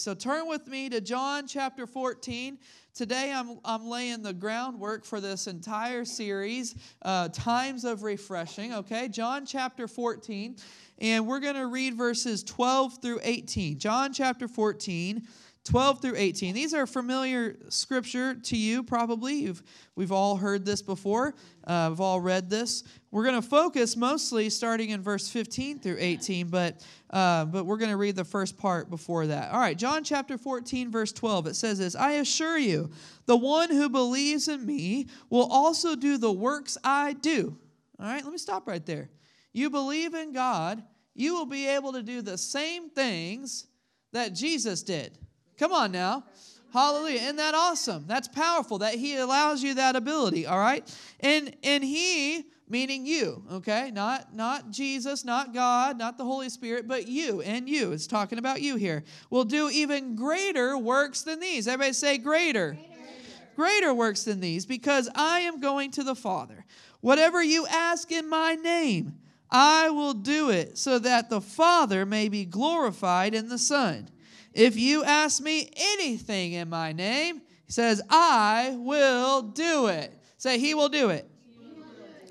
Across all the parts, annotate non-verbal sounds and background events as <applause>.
So turn with me to John chapter 14. Today I'm, I'm laying the groundwork for this entire series, uh, Times of Refreshing, okay? John chapter 14, and we're going to read verses 12 through 18. John chapter 14, 12 through 18. These are familiar scripture to you, probably. You've, we've all heard this before, uh, we've all read this. We're going to focus mostly starting in verse 15 through 18, but, uh, but we're going to read the first part before that. All right, John chapter 14, verse 12, it says this I assure you, the one who believes in me will also do the works I do. All right, let me stop right there. You believe in God, you will be able to do the same things that Jesus did. Come on now. Hallelujah. Isn't that awesome? That's powerful that he allows you that ability, all right? And and he meaning you, okay? Not not Jesus, not God, not the Holy Spirit, but you and you. It's talking about you here. Will do even greater works than these. Everybody say greater. Greater, greater works than these because I am going to the Father. Whatever you ask in my name, I will do it so that the Father may be glorified in the Son. If you ask me anything in my name, he says, I will do it. Say, He will do it.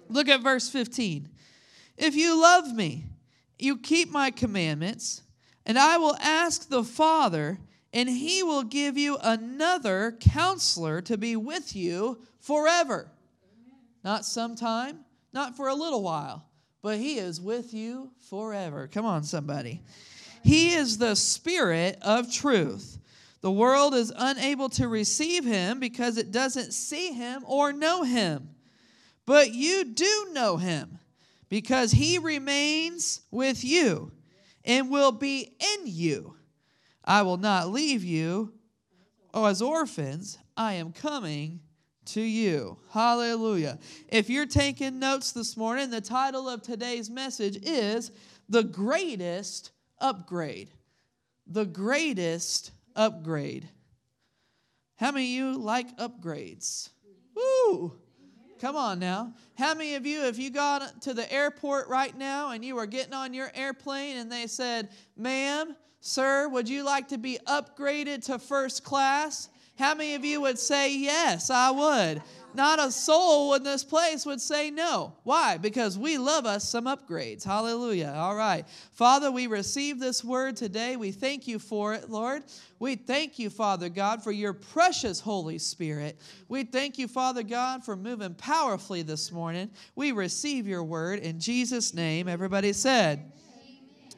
Look at verse 15. If you love me, you keep my commandments, and I will ask the Father, and he will give you another counselor to be with you forever. Not sometime, not for a little while, but he is with you forever. Come on, somebody. He is the Spirit of truth. The world is unable to receive him because it doesn't see him or know him. But you do know him because he remains with you and will be in you. I will not leave you oh, as orphans. I am coming to you. Hallelujah. If you're taking notes this morning, the title of today's message is The Greatest upgrade. The greatest upgrade. How many of you like upgrades? Woo! Come on now. How many of you, if you got to the airport right now and you were getting on your airplane and they said, ma'am, sir, would you like to be upgraded to first class? How many of you would say, yes, I would? not a soul in this place would say no. Why? Because we love us some upgrades. Hallelujah. All right. Father, we receive this word today. We thank you for it, Lord. We thank you, Father God, for your precious Holy Spirit. We thank you, Father God, for moving powerfully this morning. We receive your word in Jesus' name. Everybody said,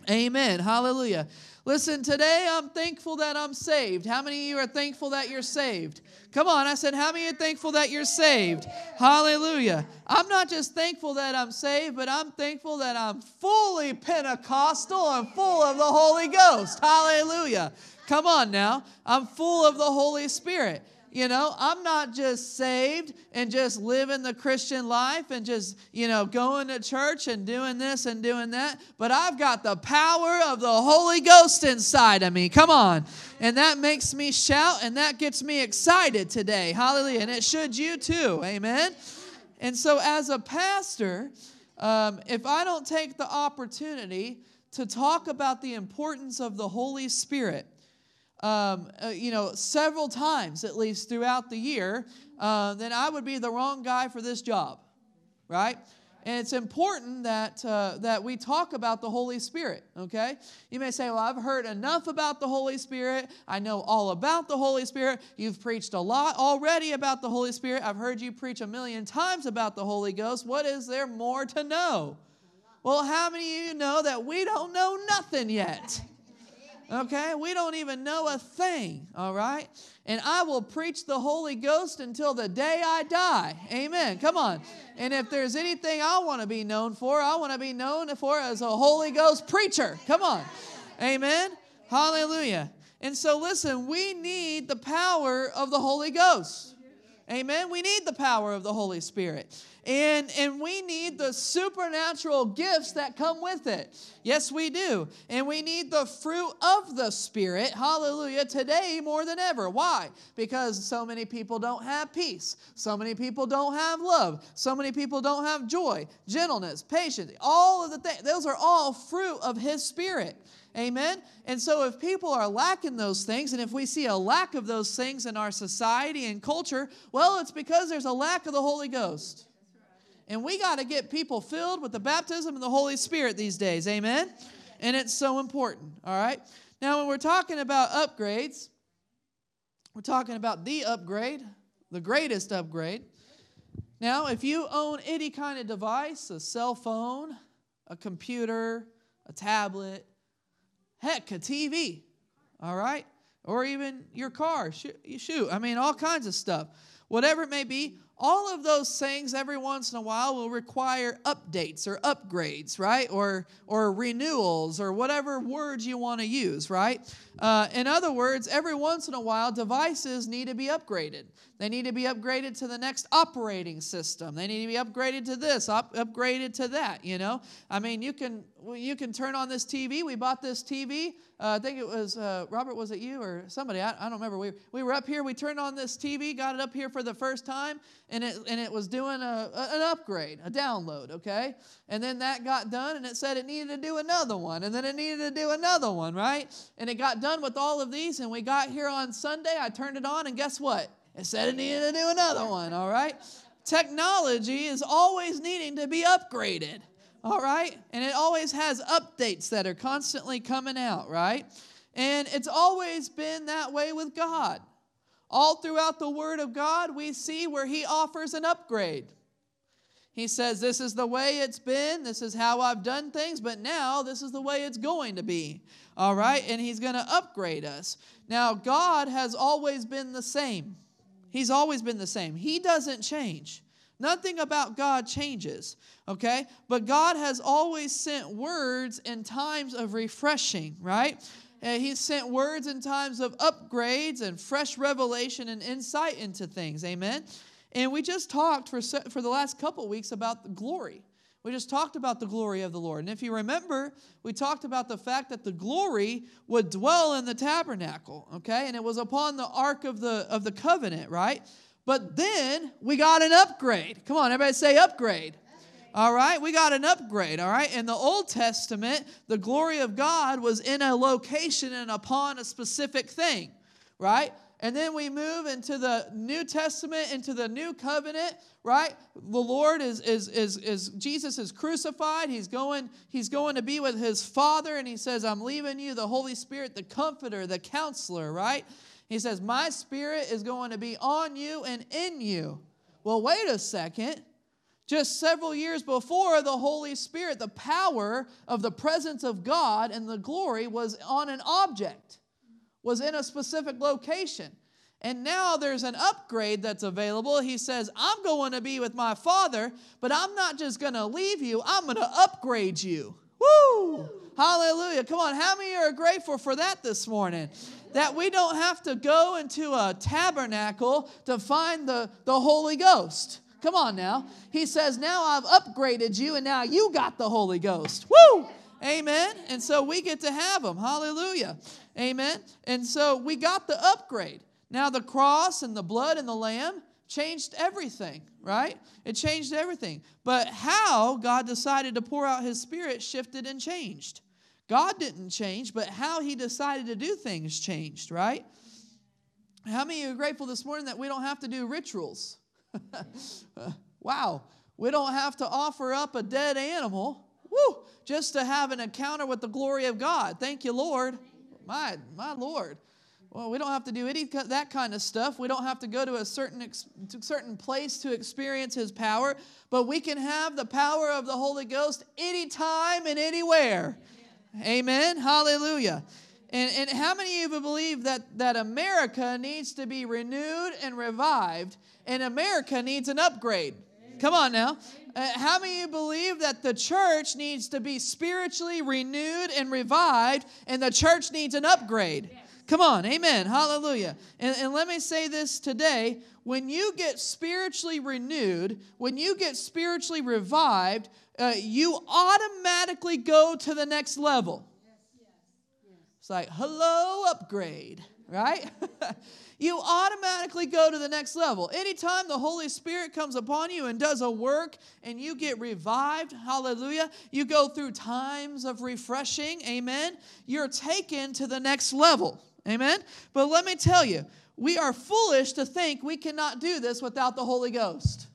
Amen. Amen. Hallelujah. Listen, today I'm thankful that I'm saved. How many of you are thankful that you're saved? Come on, I said, how many are thankful that you're saved? Hallelujah. I'm not just thankful that I'm saved, but I'm thankful that I'm fully Pentecostal and full of the Holy Ghost. Hallelujah. Come on now. I'm full of the Holy Spirit. You know, I'm not just saved and just living the Christian life and just, you know, going to church and doing this and doing that, but I've got the power of the Holy Ghost inside of me. Come on. And that makes me shout and that gets me excited today. Hallelujah. And it should you too. Amen. And so, as a pastor, um, if I don't take the opportunity to talk about the importance of the Holy Spirit, um, uh, you know, several times at least throughout the year, uh, then I would be the wrong guy for this job, right? And it's important that, uh, that we talk about the Holy Spirit, okay? You may say, Well, I've heard enough about the Holy Spirit. I know all about the Holy Spirit. You've preached a lot already about the Holy Spirit. I've heard you preach a million times about the Holy Ghost. What is there more to know? Well, how many of you know that we don't know nothing yet? Okay? We don't even know a thing, all right? And I will preach the Holy Ghost until the day I die. Amen. Come on. And if there's anything I want to be known for, I want to be known for as a Holy Ghost preacher. Come on. Amen. Hallelujah. And so, listen, we need the power of the Holy Ghost. Amen. We need the power of the Holy Spirit. And, and we need the supernatural gifts that come with it. Yes, we do. And we need the fruit of the Spirit, hallelujah, today more than ever. Why? Because so many people don't have peace. So many people don't have love. So many people don't have joy, gentleness, patience. All of the things, those are all fruit of His Spirit. Amen? And so, if people are lacking those things, and if we see a lack of those things in our society and culture, well, it's because there's a lack of the Holy Ghost. And we got to get people filled with the baptism of the Holy Spirit these days. Amen? And it's so important. All right? Now, when we're talking about upgrades, we're talking about the upgrade, the greatest upgrade. Now, if you own any kind of device, a cell phone, a computer, a tablet, heck, a TV, all right? Or even your car, shoot, shoot, I mean, all kinds of stuff. Whatever it may be, all of those things every once in a while will require updates or upgrades, right? Or, or renewals or whatever words you want to use, right? Uh, in other words, every once in a while, devices need to be upgraded. They need to be upgraded to the next operating system. They need to be upgraded to this, up, upgraded to that, you know? I mean, you can, you can turn on this TV. We bought this TV. Uh, I think it was, uh, Robert, was it you or somebody? I, I don't remember. We, we were up here. We turned on this TV, got it up here for the first time, and it, and it was doing a, a, an upgrade, a download, okay? And then that got done, and it said it needed to do another one, and then it needed to do another one, right? And it got done with all of these, and we got here on Sunday. I turned it on, and guess what? It said it needed to do another one, all right? Technology is always needing to be upgraded, all right? And it always has updates that are constantly coming out, right? And it's always been that way with God. All throughout the Word of God, we see where He offers an upgrade. He says, This is the way it's been. This is how I've done things, but now this is the way it's going to be. All right? And He's going to upgrade us. Now, God has always been the same. He's always been the same. He doesn't change. Nothing about God changes, okay? But God has always sent words in times of refreshing, right? And He's sent words in times of upgrades and fresh revelation and insight into things, amen? And we just talked for, for the last couple weeks about the glory. We just talked about the glory of the Lord. And if you remember, we talked about the fact that the glory would dwell in the tabernacle, okay? And it was upon the ark of the of the covenant, right? But then we got an upgrade. Come on, everybody say upgrade. All right, we got an upgrade. All right, in the Old Testament, the glory of God was in a location and upon a specific thing, right? And then we move into the New Testament, into the new covenant, right? The Lord is, is, is, is Jesus is crucified. He's going, he's going to be with his Father, and he says, I'm leaving you the Holy Spirit, the comforter, the counselor, right? He says, My spirit is going to be on you and in you. Well, wait a second. Just several years before, the Holy Spirit, the power of the presence of God and the glory was on an object was in a specific location. And now there's an upgrade that's available. He says, I'm going to be with my father, but I'm not just going to leave you, I'm going to upgrade you. Woo! Hallelujah. Come on, how many are grateful for that this morning? That we don't have to go into a tabernacle to find the, the Holy Ghost. Come on now. He says, Now I've upgraded you, and now you got the Holy Ghost. Woo! Amen. And so we get to have them. Hallelujah. Amen. And so we got the upgrade. Now the cross and the blood and the lamb changed everything, right? It changed everything. But how God decided to pour out his spirit shifted and changed. God didn't change, but how he decided to do things changed, right? How many of you are grateful this morning that we don't have to do rituals? <laughs> wow. We don't have to offer up a dead animal Just to have an encounter with the glory of God. Thank you, Lord. My, my Lord. Well, we don't have to do any that kind of stuff. We don't have to go to a certain to certain place to experience His power, but we can have the power of the Holy Ghost anytime and anywhere. Amen. Amen. Hallelujah. And, and how many of you believe that, that America needs to be renewed and revived, and America needs an upgrade? Come on now. Uh, how many of you believe that the church needs to be spiritually renewed and revived and the church needs an upgrade? Come on, amen, hallelujah. And, and let me say this today when you get spiritually renewed, when you get spiritually revived, uh, you automatically go to the next level. It's like, hello, upgrade right? <laughs> you automatically go to the next level. Anytime the Holy Spirit comes upon you and does a work and you get revived, hallelujah, you go through times of refreshing, amen, you're taken to the next level, amen. But let me tell you, we are foolish to think we cannot do this without the Holy Ghost.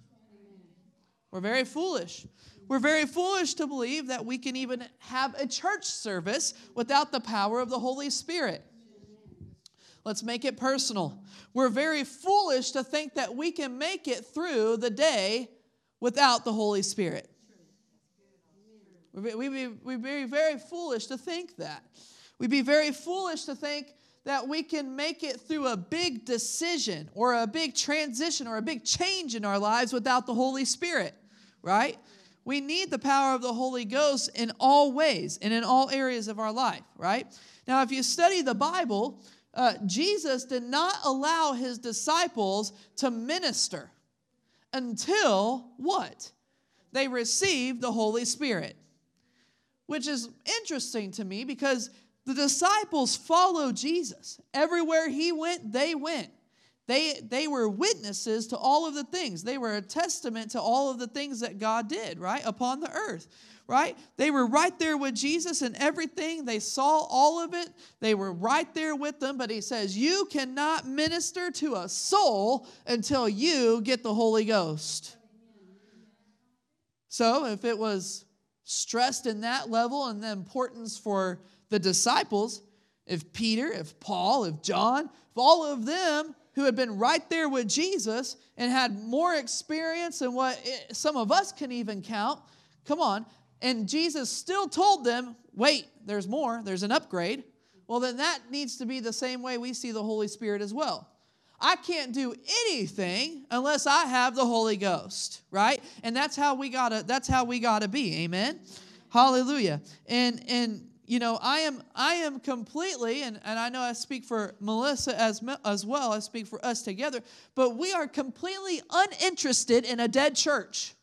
We're very foolish. We're very foolish to believe that we can even have a church service without the power of the Holy Spirit. Let's make it personal. We're very foolish to think that we can make it through the day without the Holy Spirit. We'd be, we'd be very foolish to think that. We'd be very foolish to think that we can make it through a big decision or a big transition or a big change in our lives without the Holy Spirit, right? We need the power of the Holy Ghost in all ways and in all areas of our life, right? Now, if you study the Bible, uh, Jesus did not allow his disciples to minister until what? They received the Holy Spirit. Which is interesting to me because the disciples followed Jesus. Everywhere he went, they went. They, they were witnesses to all of the things. They were a testament to all of the things that God did, right, upon the earth right? They were right there with Jesus and everything. They saw all of it. They were right there with them. But he says, You cannot minister to a soul until you get the Holy Ghost. So if it was stressed in that level and the importance for the disciples, if Peter, if Paul, if John, if all of them who had been right there with Jesus and had more experience than what some of us can even count, come on, and Jesus still told them, wait, there's more, there's an upgrade. Well, then that needs to be the same way we see the Holy Spirit as well. I can't do anything unless I have the Holy Ghost, right? And that's how we gotta that's how we gotta be. Amen. Hallelujah. And and you know, I am I am completely, and, and I know I speak for Melissa as as well, I speak for us together, but we are completely uninterested in a dead church.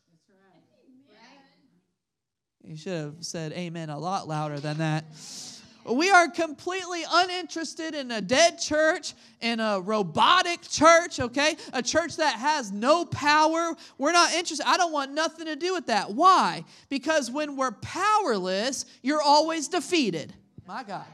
You should have said amen a lot louder than that. We are completely uninterested in a dead church, in a robotic church, okay? A church that has no power. We're not interested. I don't want nothing to do with that. Why? Because when we're powerless, you're always defeated. My God.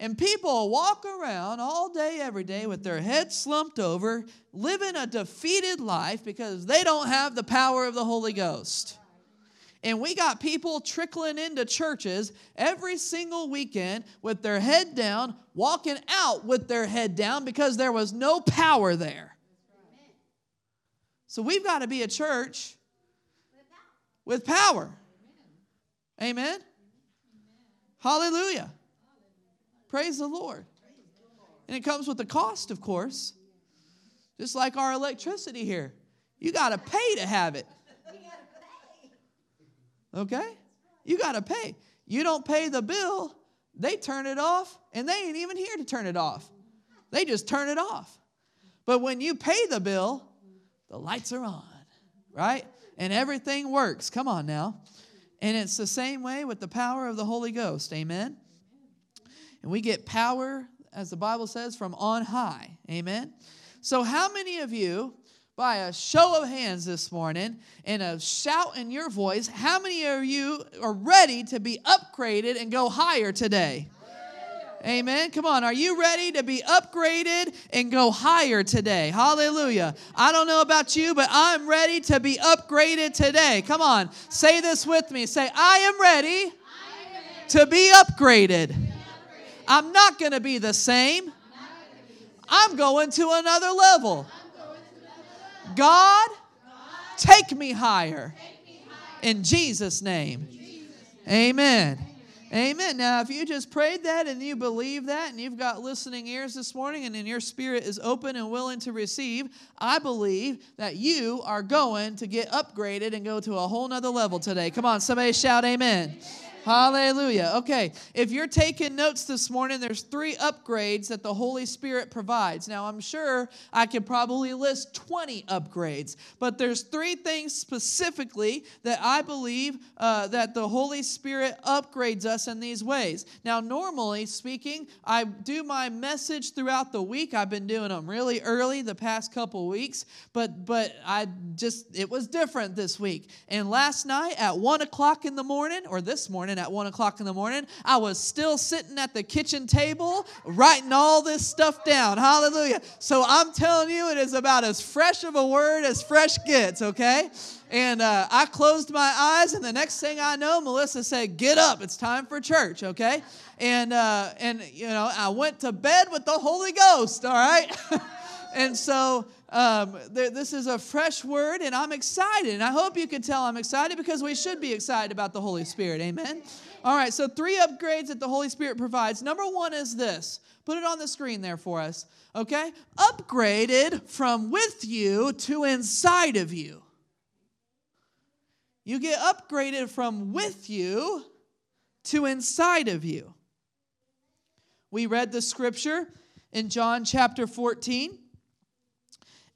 And people walk around all day, every day with their heads slumped over, living a defeated life because they don't have the power of the Holy Ghost. And we got people trickling into churches every single weekend with their head down, walking out with their head down because there was no power there. So we've got to be a church with power. Amen. Hallelujah. Praise the Lord. And it comes with a cost, of course. Just like our electricity here. You got to pay to have it. Okay? You got to pay. You don't pay the bill, they turn it off, and they ain't even here to turn it off. They just turn it off. But when you pay the bill, the lights are on, right? And everything works. Come on now. And it's the same way with the power of the Holy Ghost. Amen. And we get power, as the Bible says, from on high. Amen. So, how many of you by a show of hands this morning and a shout in your voice, how many of you are ready to be upgraded and go higher today? Amen. Come on. Are you ready to be upgraded and go higher today? Hallelujah. I don't know about you, but I'm ready to be upgraded today. Come on. Say this with me. Say, I am ready, to be upgraded. I'm not going to be the same. I'm going to another level. God, take me higher. In Jesus' name. Amen. Amen. Now, if you just prayed that and you believe that and you've got listening ears this morning and your spirit is open and willing to receive, I believe that you are going to get upgraded and go to a whole nother level today. Come on, somebody shout amen. Hallelujah. Okay, if you're taking notes this morning, there's three upgrades that the Holy Spirit provides. Now, I'm sure I could probably list 20 upgrades, but there's three things specifically that I believe uh, that the Holy Spirit upgrades us in these ways. Now, normally speaking, I do my message throughout the week. I've been doing them really early the past couple weeks, but but I just it was different this week. And last night at one o'clock in the morning, or this morning morning at one o'clock in the morning, I was still sitting at the kitchen table writing all this stuff down. Hallelujah. So I'm telling you, it is about as fresh of a word as fresh gets, okay? And uh, I closed my eyes, and the next thing I know, Melissa said, "Get up! It's time for church." Okay, and uh, and you know, I went to bed with the Holy Ghost. All right, <laughs> and so um, this is a fresh word, and I'm excited. And I hope you can tell I'm excited because we should be excited about the Holy Spirit. Amen? All right, so three upgrades that the Holy Spirit provides. Number one is this put it on the screen there for us, okay? Upgraded from with you to inside of you. You get upgraded from with you to inside of you. We read the scripture in John chapter 14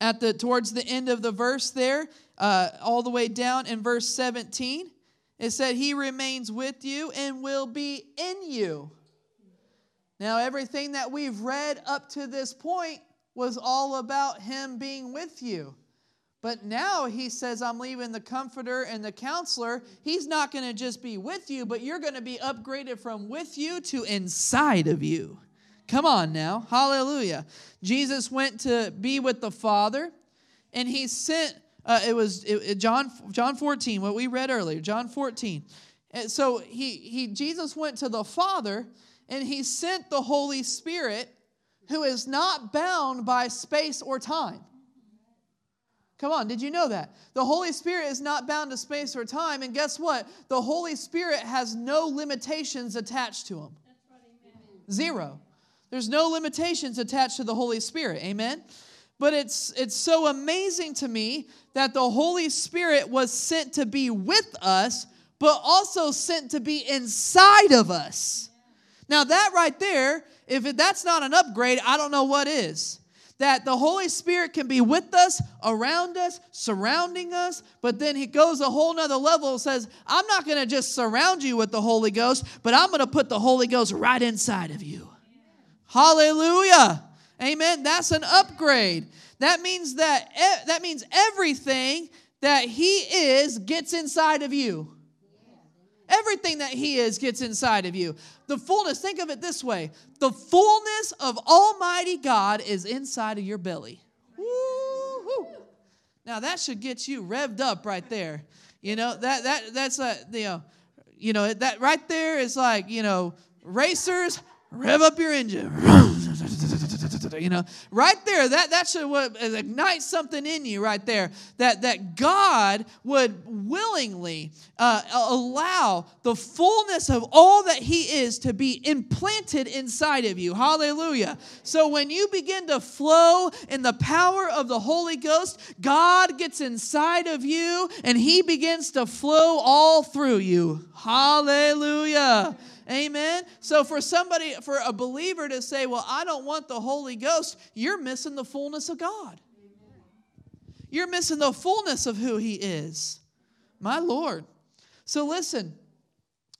at the towards the end of the verse there, uh, all the way down in verse 17, it said, He remains with you and will be in you. Now, everything that we've read up to this point was all about Him being with you. But now he says, I'm leaving the comforter and the counselor. He's not going to just be with you, but you're going to be upgraded from with you to inside of you. Come on now. Hallelujah. Jesus went to be with the Father, and he sent, uh, it was it, it, John, John 14, what we read earlier, John 14. And so he, he, Jesus went to the Father, and he sent the Holy Spirit, who is not bound by space or time. Come on, did you know that? The Holy Spirit is not bound to space or time, and guess what? The Holy Spirit has no limitations attached to him. Zero. There's no limitations attached to the Holy Spirit. Amen. But it's it's so amazing to me that the Holy Spirit was sent to be with us, but also sent to be inside of us. Now that right there, if that's not an upgrade, I don't know what is. That the Holy Spirit can be with us, around us, surrounding us, but then he goes a whole nother level and says, I'm not gonna just surround you with the Holy Ghost, but I'm gonna put the Holy Ghost right inside of you. Hallelujah. Amen. That's an upgrade. That means that that means everything that he is gets inside of you. Everything that he is gets inside of you. The fullness, think of it this way the fullness of Almighty God is inside of your belly. Woo-hoo. Now that should get you revved up right there. You know, that that that's a you know, you know, that right there is like, you know, racers rev up your engine. <laughs> You know, right there, that, that should ignite something in you right there. That, that God would willingly uh, allow the fullness of all that He is to be implanted inside of you. Hallelujah. So when you begin to flow in the power of the Holy Ghost, God gets inside of you and He begins to flow all through you. Hallelujah. Amen. So for somebody, for a believer to say, Well, I don't want the Holy Ghost, you're missing the fullness of God. You're missing the fullness of who He is. My Lord. So listen,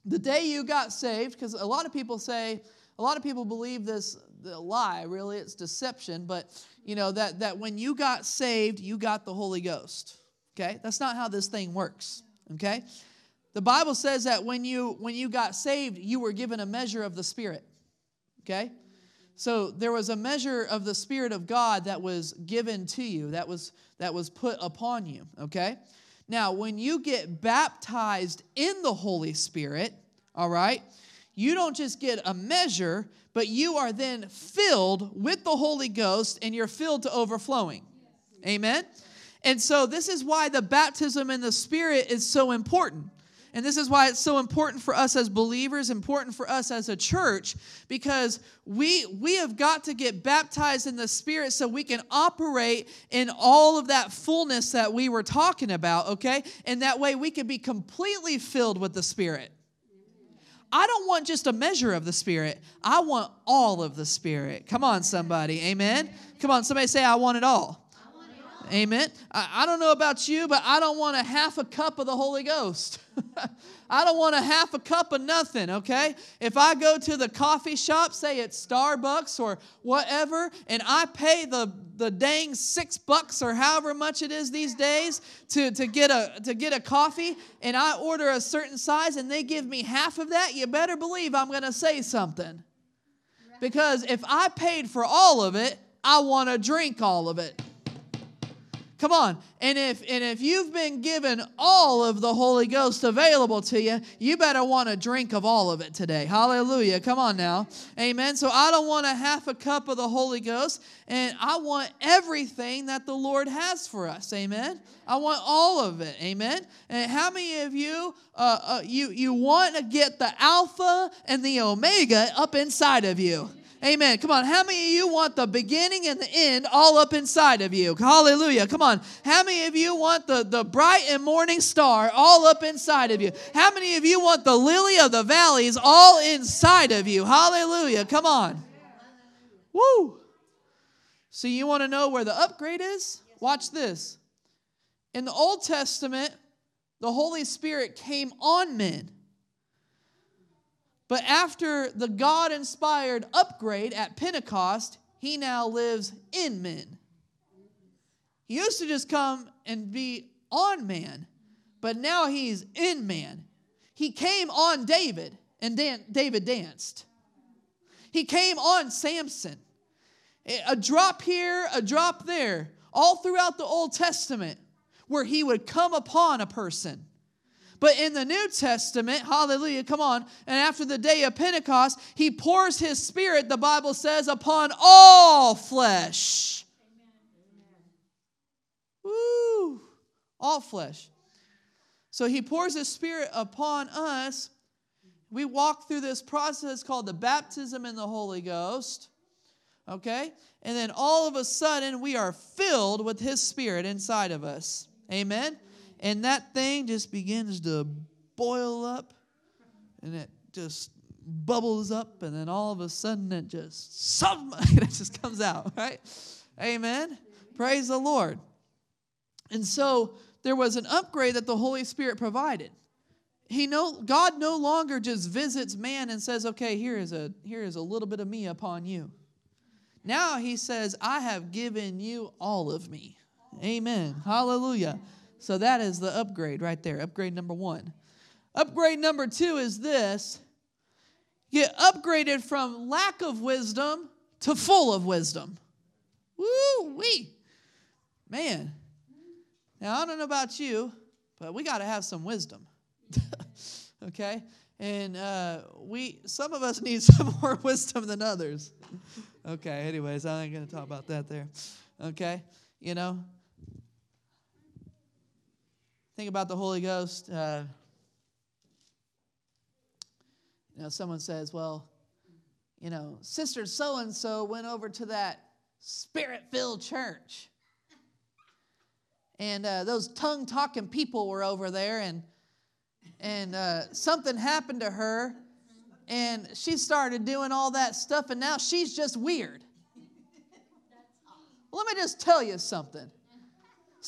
the day you got saved, because a lot of people say, a lot of people believe this lie, really, it's deception, but you know, that, that when you got saved, you got the Holy Ghost. Okay? That's not how this thing works. Okay? The Bible says that when you when you got saved, you were given a measure of the Spirit. Okay? So there was a measure of the Spirit of God that was given to you, that was that was put upon you. Okay? Now, when you get baptized in the Holy Spirit, all right, you don't just get a measure, but you are then filled with the Holy Ghost and you're filled to overflowing. Amen? And so, this is why the baptism in the Spirit is so important. And this is why it's so important for us as believers, important for us as a church, because we, we have got to get baptized in the Spirit so we can operate in all of that fullness that we were talking about, okay? And that way we can be completely filled with the Spirit. I don't want just a measure of the Spirit. I want all of the Spirit. Come on, somebody. Amen. Come on, somebody say, I want it all. Amen. I, I, don't know about you, but I don't want a half a cup of the Holy Ghost. <laughs> I don't want a half a cup of nothing, okay? If I go to the coffee shop, say it's Starbucks or whatever, and I pay the, the dang six bucks or however much it is these days to, to, get a, to get a coffee, and I order a certain size and they give me half of that, you better believe I'm going to say something. Because if I paid for all of it, I want to drink all of it. Come on. And if and if you've been given all of the Holy Ghost available to you, you better want a drink of all of it today. Hallelujah. Come on now. Amen. So I don't want a half a cup of the Holy Ghost, and I want everything that the Lord has for us. Amen. I want all of it. Amen. And how many of you uh, uh, you you want to get the alpha and the omega up inside of you? Amen. Come on. How many of you want the beginning and the end all up inside of you? Hallelujah. Come on. How many of you want the, the bright and morning star all up inside of you? How many of you want the lily of the valleys all inside of you? Hallelujah. Come on. Woo. So you want to know where the upgrade is? Watch this. In the Old Testament, the Holy Spirit came on men. But after the God inspired upgrade at Pentecost, he now lives in men. He used to just come and be on man, but now he's in man. He came on David, and dan- David danced. He came on Samson. A drop here, a drop there, all throughout the Old Testament, where he would come upon a person but in the New Testament, hallelujah, come on, and after the day of Pentecost, he pours his spirit, the Bible says, upon all flesh. Woo! All flesh. So he pours his spirit upon us. We walk through this process called the baptism in the Holy Ghost. Okay? And then all of a sudden, we are filled with his spirit inside of us. Amen? And that thing just begins to boil up and it just bubbles up and then all of a sudden it just some <laughs> it just comes out right? Amen. Praise the lord. And so there was an upgrade that the holy spirit provided. He no god no longer just visits man and says okay here is a here is a little bit of me upon you. Now he says i have given you all of me. Amen. Hallelujah so that is the upgrade right there. Upgrade number one. Upgrade number two is this get upgraded from lack of wisdom to full of wisdom. Woo wee. Man. Now, I don't know about you, but we got to have some wisdom. <laughs> okay? And uh, we, some of us need <laughs> some more wisdom than others. Okay, anyways, I ain't going to talk about that there. Okay? You know, think about the Holy Ghost, uh, you know, someone says, well, you know, Sister so and so went over to that spirit filled church. And uh, those tongue talking people were over there, and, and uh, something happened to her, and she started doing all that stuff, and now she's just weird. Let me just tell you something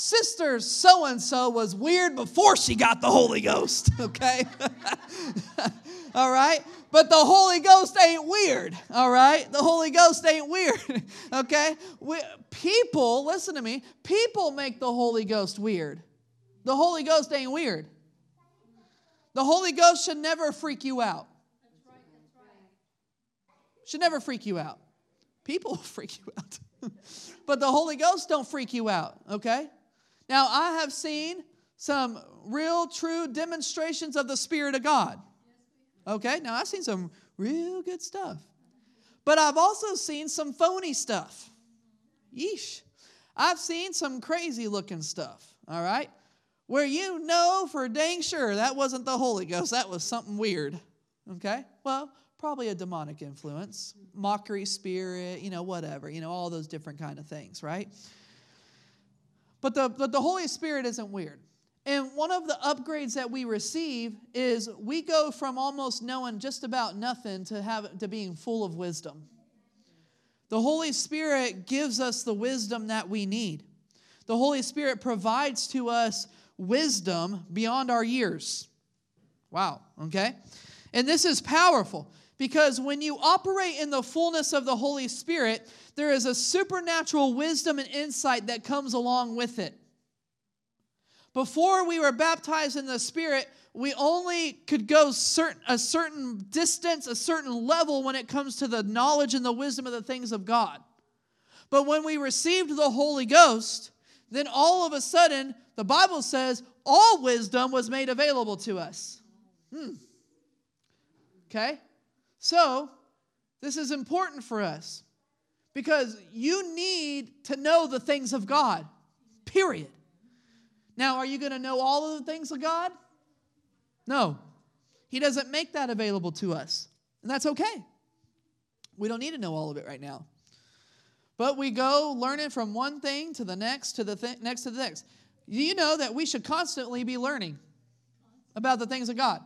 sister so and so was weird before she got the Holy Ghost, <laughs> okay? <laughs> all right? But the Holy Ghost ain't weird, all right? The Holy Ghost ain't weird, <laughs> okay? We, people, listen to me, people make the Holy Ghost weird. The Holy Ghost ain't weird. The Holy Ghost should never freak you out. Should never freak you out. People freak you out. but the Holy Ghost don't freak you out, okay? Now, I have seen some real, true demonstrations of the Spirit of God. Okay, now I've seen some real good stuff. But I've also seen some phony stuff. Yeesh. I've seen some crazy looking stuff, all right? Where you know for dang sure that wasn't the Holy Ghost, that was something weird. Okay? Well, probably a demonic influence, mockery spirit, you know, whatever, you know, all those different kind of things, right? But the, but the Holy Spirit isn't weird. And one of the upgrades that we receive is we go from almost knowing just about nothing to have to being full of wisdom. The Holy Spirit gives us the wisdom that we need. The Holy Spirit provides to us wisdom beyond our years. Wow, okay? And this is powerful because when you operate in the fullness of the Holy Spirit, there is a supernatural wisdom and insight that comes along with it. Before we were baptized in the Spirit, we only could go certain, a certain distance, a certain level when it comes to the knowledge and the wisdom of the things of God. But when we received the Holy Ghost, then all of a sudden, the Bible says all wisdom was made available to us. Hmm. Okay? So, this is important for us because you need to know the things of God, period. Now, are you going to know all of the things of God? No. He doesn't make that available to us. And that's okay. We don't need to know all of it right now. But we go learning from one thing to the next, to the th- next, to the next. Do you know that we should constantly be learning about the things of God.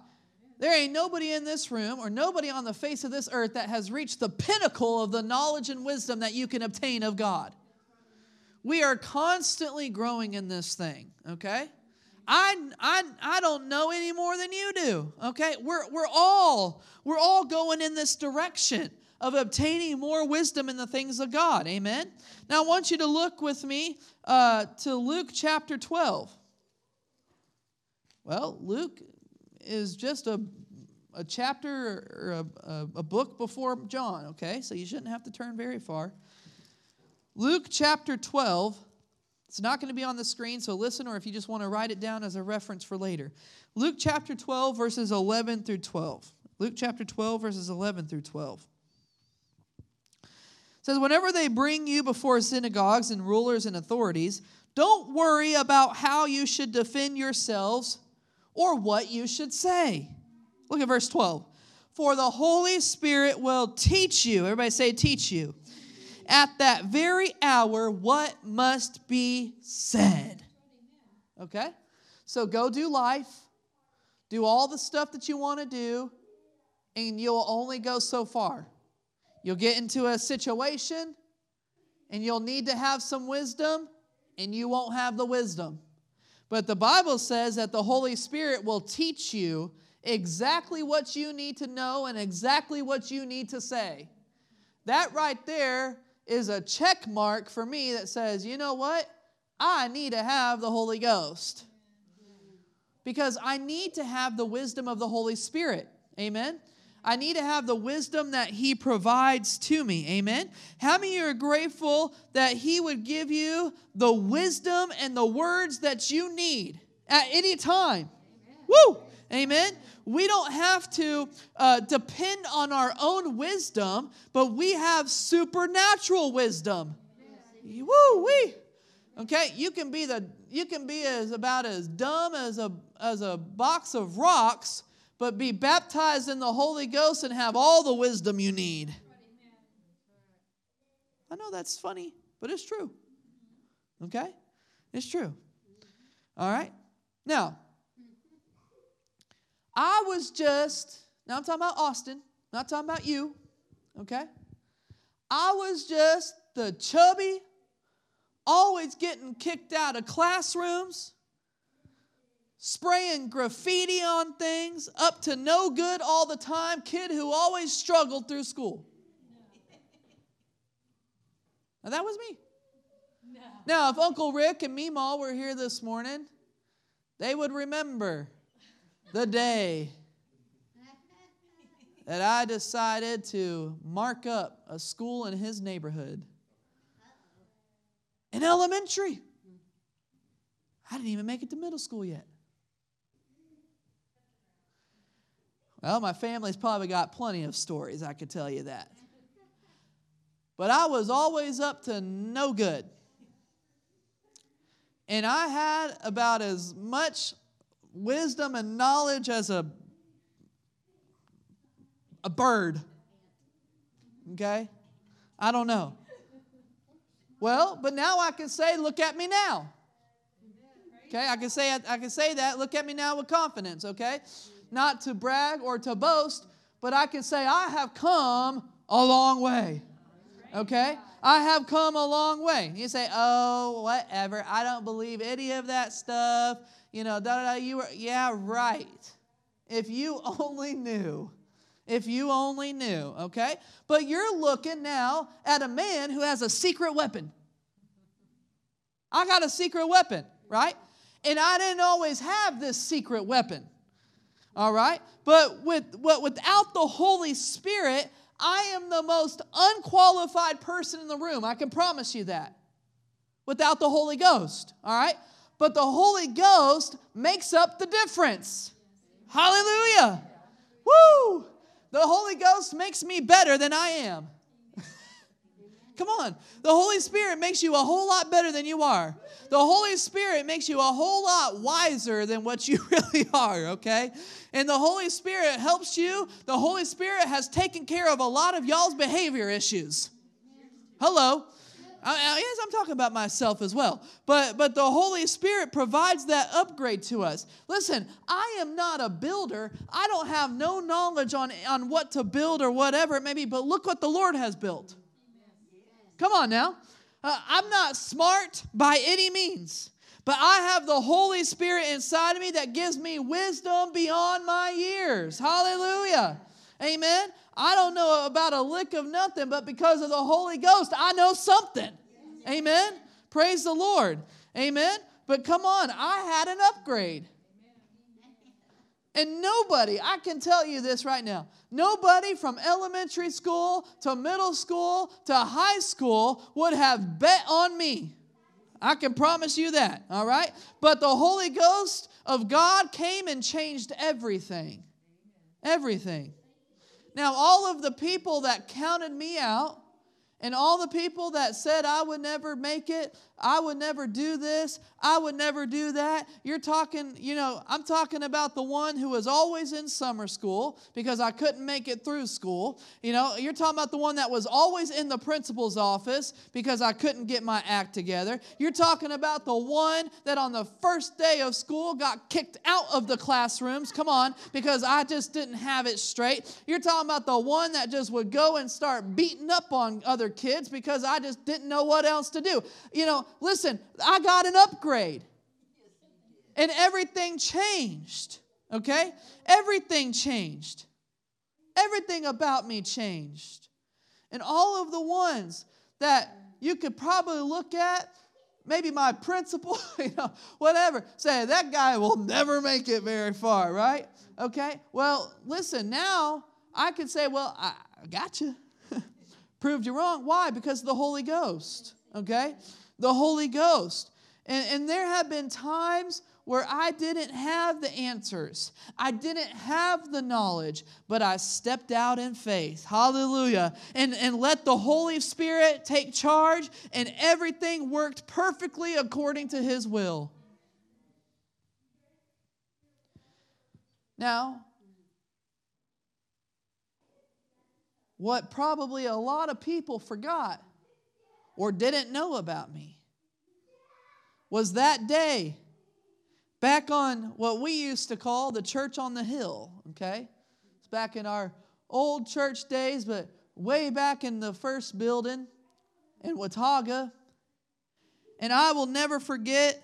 There ain't nobody in this room or nobody on the face of this earth that has reached the pinnacle of the knowledge and wisdom that you can obtain of God. We are constantly growing in this thing, okay? I, I, I don't know any more than you do. Okay? We're, we're all we're all going in this direction of obtaining more wisdom in the things of God. Amen. Now I want you to look with me uh, to Luke chapter 12. Well, Luke is just a, a chapter or a, a, book before John, okay? So you shouldn't have to turn very far. Luke chapter 12 it's not going to be on the screen, so listen, or if you just want to write it down as a reference for later. Luke chapter 12, verses 11 through 12. Luke chapter 12, verses 11 through 12. It says, Whenever they bring you before synagogues and rulers and authorities, don't worry about how you should defend yourselves or what you should say. Look at verse 12. For the Holy Spirit will teach you. Everybody say, teach you at that very hour what must be said. Okay? So go do life, do all the stuff that you want to do, and you'll only go so far. You'll get into a situation and you'll need to have some wisdom, and you won't have the wisdom. But the Bible says that the Holy Spirit will teach you exactly what you need to know and exactly what you need to say. That right there is a check mark for me that says, you know what? I need to have the Holy Ghost. Because I need to have the wisdom of the Holy Spirit. Amen. I need to have the wisdom that He provides to me. Amen. How many are grateful that He would give you the wisdom and the words that you need at any time? Amen. Woo! Amen we don't have to uh, depend on our own wisdom, but we have supernatural wisdom. Woo wee. Okay, you can be the you can be as about as dumb as a as a box of rocks, but be baptized in the Holy Ghost and have all the wisdom you need. I know that's funny, but it's true. Okay? It's true. All right? Now, I was just, now I'm talking about Austin, not talking about you, okay? I was just the chubby, always getting kicked out of classrooms, spraying graffiti on things, up to no good all the time, kid who always struggled through school. Now that was me. No. Now, if Uncle Rick and Meemaw were here this morning, they would remember the day that I decided to mark up a school in his neighborhood. In elementary. I didn't even make it to middle school yet. Well, my family's probably got plenty of stories, I could tell you that. But I was always up to no good. And I had about as much wisdom and knowledge as a, a bird. Okay? I don't know. Well, but now I can say, look at me now. Okay, I can say I can say that. Look at me now with confidence. Okay, not to brag or to boast, but I can say I have come a long way. Okay, I have come a long way. You say, oh, whatever. I don't believe any of that stuff. You know, da da da. You were, yeah, right. If you <laughs> only knew. If you only knew, okay? But you're looking now at a man who has a secret weapon. I got a secret weapon, right? And I didn't always have this secret weapon. All right? But with what without the Holy Spirit, I am the most unqualified person in the room. I can promise you that. Without the Holy Ghost, all right? But the Holy Ghost makes up the difference. Hallelujah. Woo! The Holy Ghost makes me better than I am. Come on. The Holy Spirit makes you a whole lot better than you are. The Holy Spirit makes you a whole lot wiser than what you <laughs> really are, okay? And the Holy Spirit helps you. The Holy Spirit has taken care of a lot of y'all's behavior issues. Hello. I, yes, I'm talking about myself as well. But but the Holy Spirit provides that upgrade to us. Listen, I am not a builder. I don't have no knowledge on, on what to build or whatever it may be, but look what the Lord has built. Come on now. Uh, I'm not smart by any means, but I have the Holy Spirit inside of me that gives me wisdom beyond my years. Hallelujah. Amen. I don't know about a lick of nothing, but because of the Holy Ghost, I know something. Amen. Praise the Lord. Amen. But come on, I had an upgrade. And nobody, I can tell you this right now, nobody from elementary school to middle school to high school would have bet on me. I can promise you that, all right? But the Holy Ghost of God came and changed everything. Everything. Now, all of the people that counted me out, and all the people that said I would never make it, I would never do this, I would never do that. You're talking, you know, I'm talking about the one who was always in summer school because I couldn't make it through school. You know, you're talking about the one that was always in the principal's office because I couldn't get my act together. You're talking about the one that on the first day of school got kicked out of the classrooms. Come on, because I just didn't have it straight. You're talking about the one that just would go and start beating up on other kids because I just didn't know what else to do. You know, listen, I got an upgrade. And everything changed. Okay? Everything changed. Everything about me changed. And all of the ones that you could probably look at, maybe my principal, <laughs> you know, whatever, say that guy will never make it very far, right? Okay? Well, listen, now I can say, well, I got you. <laughs> Proved you wrong. Why? Because of the Holy Ghost. Okay? The Holy Ghost. And, and there have been times where I didn't have the answers. I didn't have the knowledge, but I stepped out in faith. Hallelujah. And, and let the Holy Spirit take charge, and everything worked perfectly according to His will. Now, what probably a lot of people forgot or didn't know about me was that day back on what we used to call the church on the hill, okay? It's back in our old church days, but way back in the first building in Watauga. And I will never forget,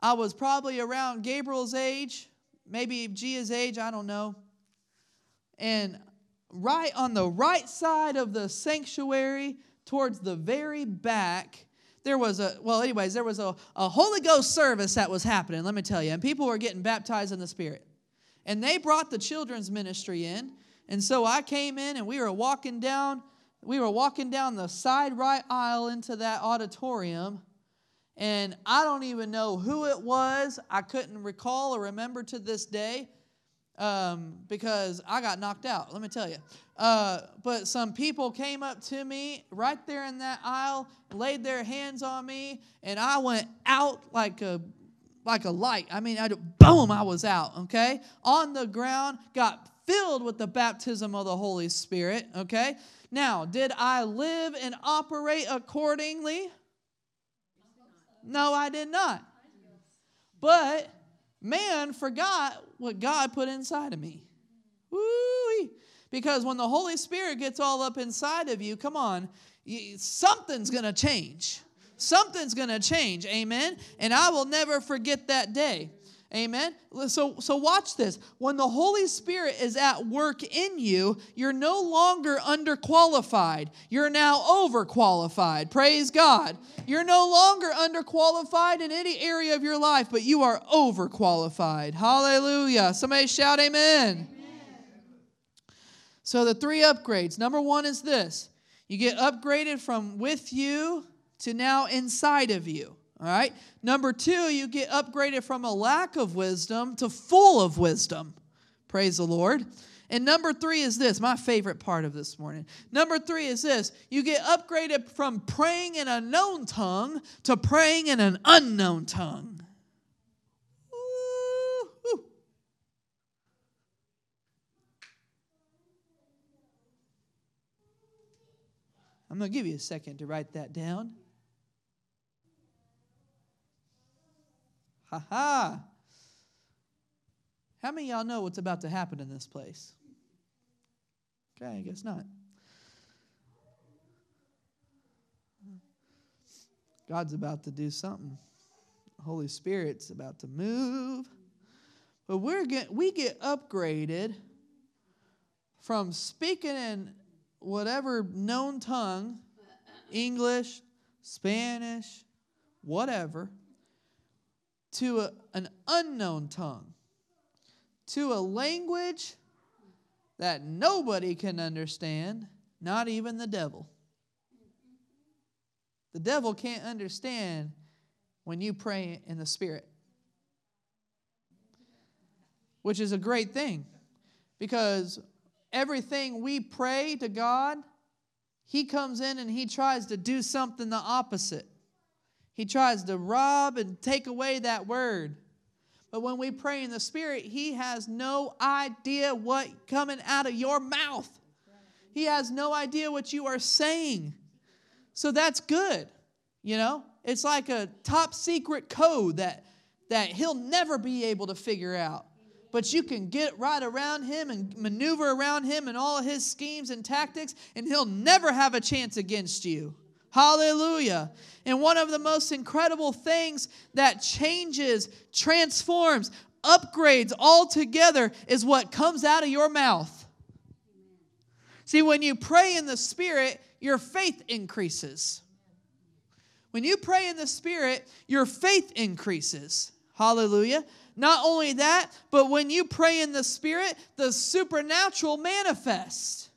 I was probably around Gabriel's age, maybe Gia's age, I don't know. And right on the right side of the sanctuary, towards the very back, there was a, well, anyways, there was a, a Holy Ghost service that was happening, let me tell you. And people were getting baptized in the Spirit. And they brought the children's ministry in. And so I came in and we were walking down, we were walking down the side right aisle into that auditorium. And I don't even know who it was. I couldn't recall or remember to this day um, because I got knocked out, let me tell you. Uh, but some people came up to me right there in that aisle, laid their hands on me, and I went out like a like a light. I mean, I boom, I was out. Okay, on the ground, got filled with the baptism of the Holy Spirit. Okay, now did I live and operate accordingly? No, I did not. But man forgot what God put inside of me. Woo! Because when the Holy Spirit gets all up inside of you, come on, something's going to change. Something's going to change. Amen. And I will never forget that day. Amen. So, so watch this. When the Holy Spirit is at work in you, you're no longer underqualified. You're now overqualified. Praise God. You're no longer underqualified in any area of your life, but you are overqualified. Hallelujah. Somebody shout amen. amen. So the three upgrades. Number one is this. You get upgraded from with you to now inside of you. All right. Number two, you get upgraded from a lack of wisdom to full of wisdom. Praise the Lord. And number three is this, my favorite part of this morning. Number three is this you get upgraded from praying in a known tongue to praying in an unknown tongue. I'm going to give you a second to write that down. Ha ha. How many y'all know what's about to happen in this place? Okay, I guess not. God's about to do something. Holy Spirit's about to move. But we're get, we get upgraded from speaking in whatever known tongue, English, Spanish, whatever, to a, an unknown tongue, to a language that nobody can understand, not even the devil. The devil can't understand when you pray in the Spirit, which is a great thing because everything we pray to God, He comes in and He tries to do something the opposite. He tries to rob and take away that word. But when we pray in the Spirit, He has no idea what coming out of your mouth. He has no idea what you are saying. So that's good. You know, it's like a top secret code that that he'll never be able to figure out. But you can get right around him and maneuver around him and all his schemes and tactics, and he'll never have a chance against you. Hallelujah. And one of the most incredible things that changes, transforms, upgrades altogether is what comes out of your mouth. See, when you pray in the Spirit, your faith increases. When you pray in the Spirit, your faith increases. Hallelujah. Not only that, but when you pray in the Spirit, the supernatural manifests.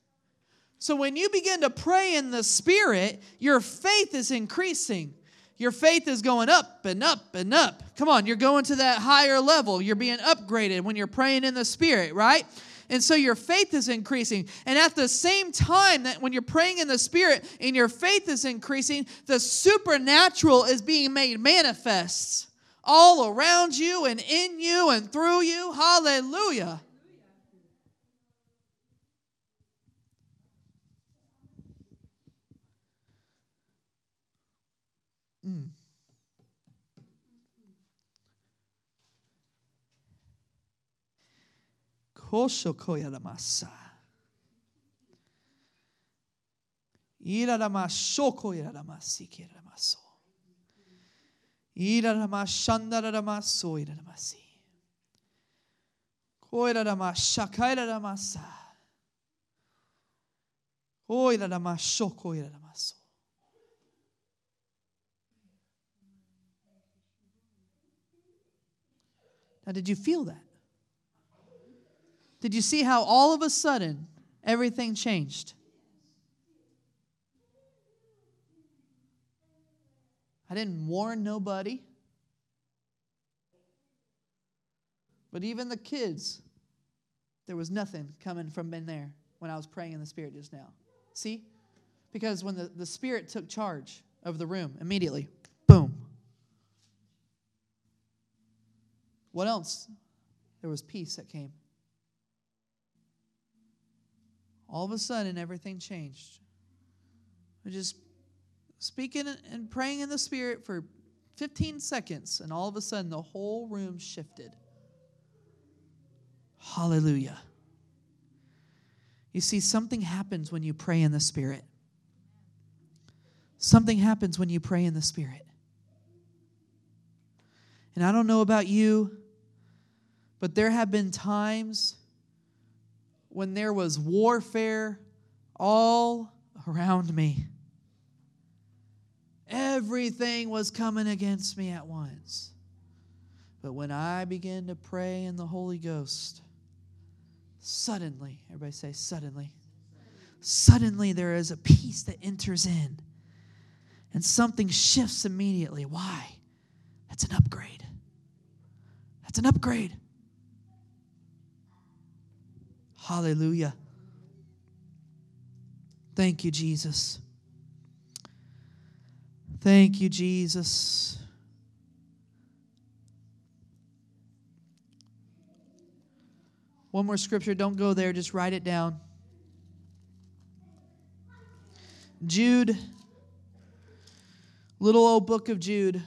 So when you begin to pray in the Spirit, your faith is increasing. Your faith is going up and up and up. Come on, you're going to that higher level. You're being upgraded when you're praying in the Spirit, right? And so your faith is increasing. And at the same time that when you're praying in the Spirit and your faith is increasing, the supernatural is being made manifest all around you and in you and through you. Hallelujah. Now, did you feel that? Did you see how all of a sudden everything changed? I didn't warn nobody. But even the kids, there was nothing coming from in there when I was praying in the Spirit just now. See? Because when the, the Spirit took charge of the room, immediately, boom, What else? There was peace that came. All of a sudden, everything changed. I just speaking and praying in the Spirit for 15 seconds, and all of a sudden the whole room shifted. Hallelujah. You see, something happens when you pray in the Spirit. Something happens when you pray in the Spirit. And I don't know about you, but there have been times when there was warfare all around me. Everything was coming against me at once. But when I began to pray in the Holy Ghost, suddenly, everybody say, suddenly, suddenly there is a peace that enters in and something shifts immediately. Why? That's an upgrade. That's an upgrade. Hallelujah. Thank you, Jesus. Thank you, Jesus. One more scripture. Don't go there. Just write it down. Jude, little old book of Jude,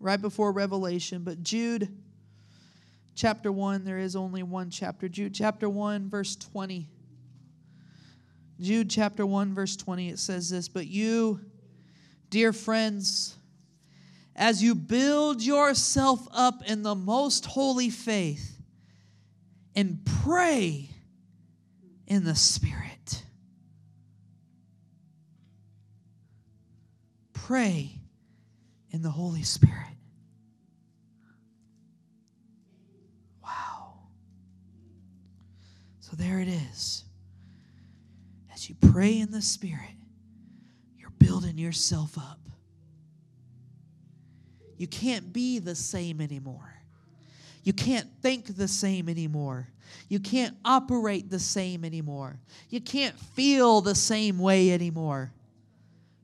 right before Revelation. But Jude, chapter 1, there is only one chapter. Jude, chapter 1, verse 20. Jude, chapter 1, verse 20, it says this But you, dear friends, as you build yourself up in the most holy faith, and pray in the Spirit. Pray in the Holy Spirit. It is. As you pray in the Spirit, you're building yourself up. You can't be the same anymore. You can't think the same anymore. You can't operate the same anymore. You can't feel the same way anymore.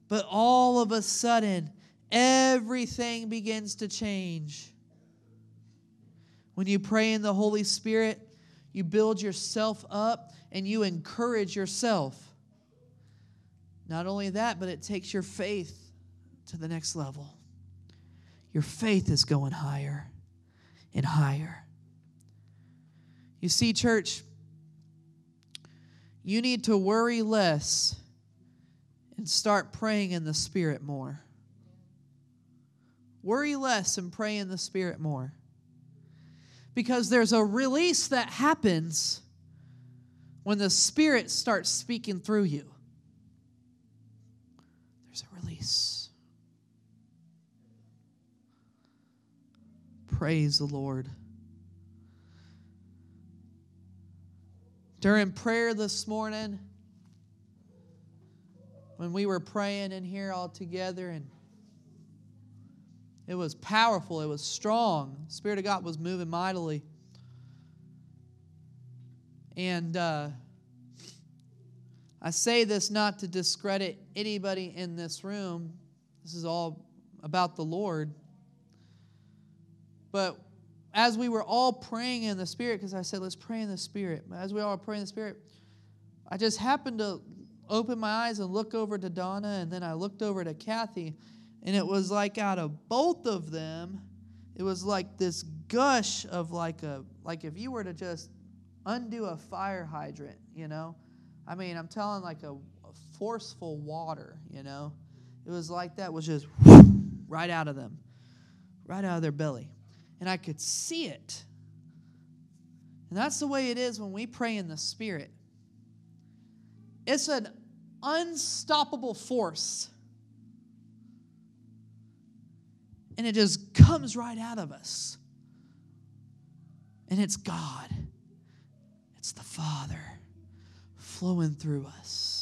But all of a sudden, everything begins to change. When you pray in the Holy Spirit, you build yourself up and you encourage yourself. Not only that, but it takes your faith to the next level. Your faith is going higher and higher. You see, church, you need to worry less and start praying in the Spirit more. Worry less and pray in the Spirit more. Because there's a release that happens when the Spirit starts speaking through you. There's a release. Praise the Lord. During prayer this morning, when we were praying in here all together, and it was powerful, it was strong. The Spirit of God was moving mightily. And uh, I say this not to discredit anybody in this room. This is all about the Lord. But as we were all praying in the Spirit, because I said, let's pray in the Spirit. As we all were praying in the Spirit, I just happened to open my eyes and look over to Donna, and then I looked over to Kathy, and it was like out of both of them, it was like this gush of like a, like if you were to just undo a fire hydrant, you know? I mean, I'm telling like a, a forceful water, you know? It was like that, was just <sniffs> right out of them, right out of their belly and I could see it. And that's the way it is when we pray in the Spirit. It's an unstoppable force. And it just comes right out of us. And it's God, it's the Father flowing through us.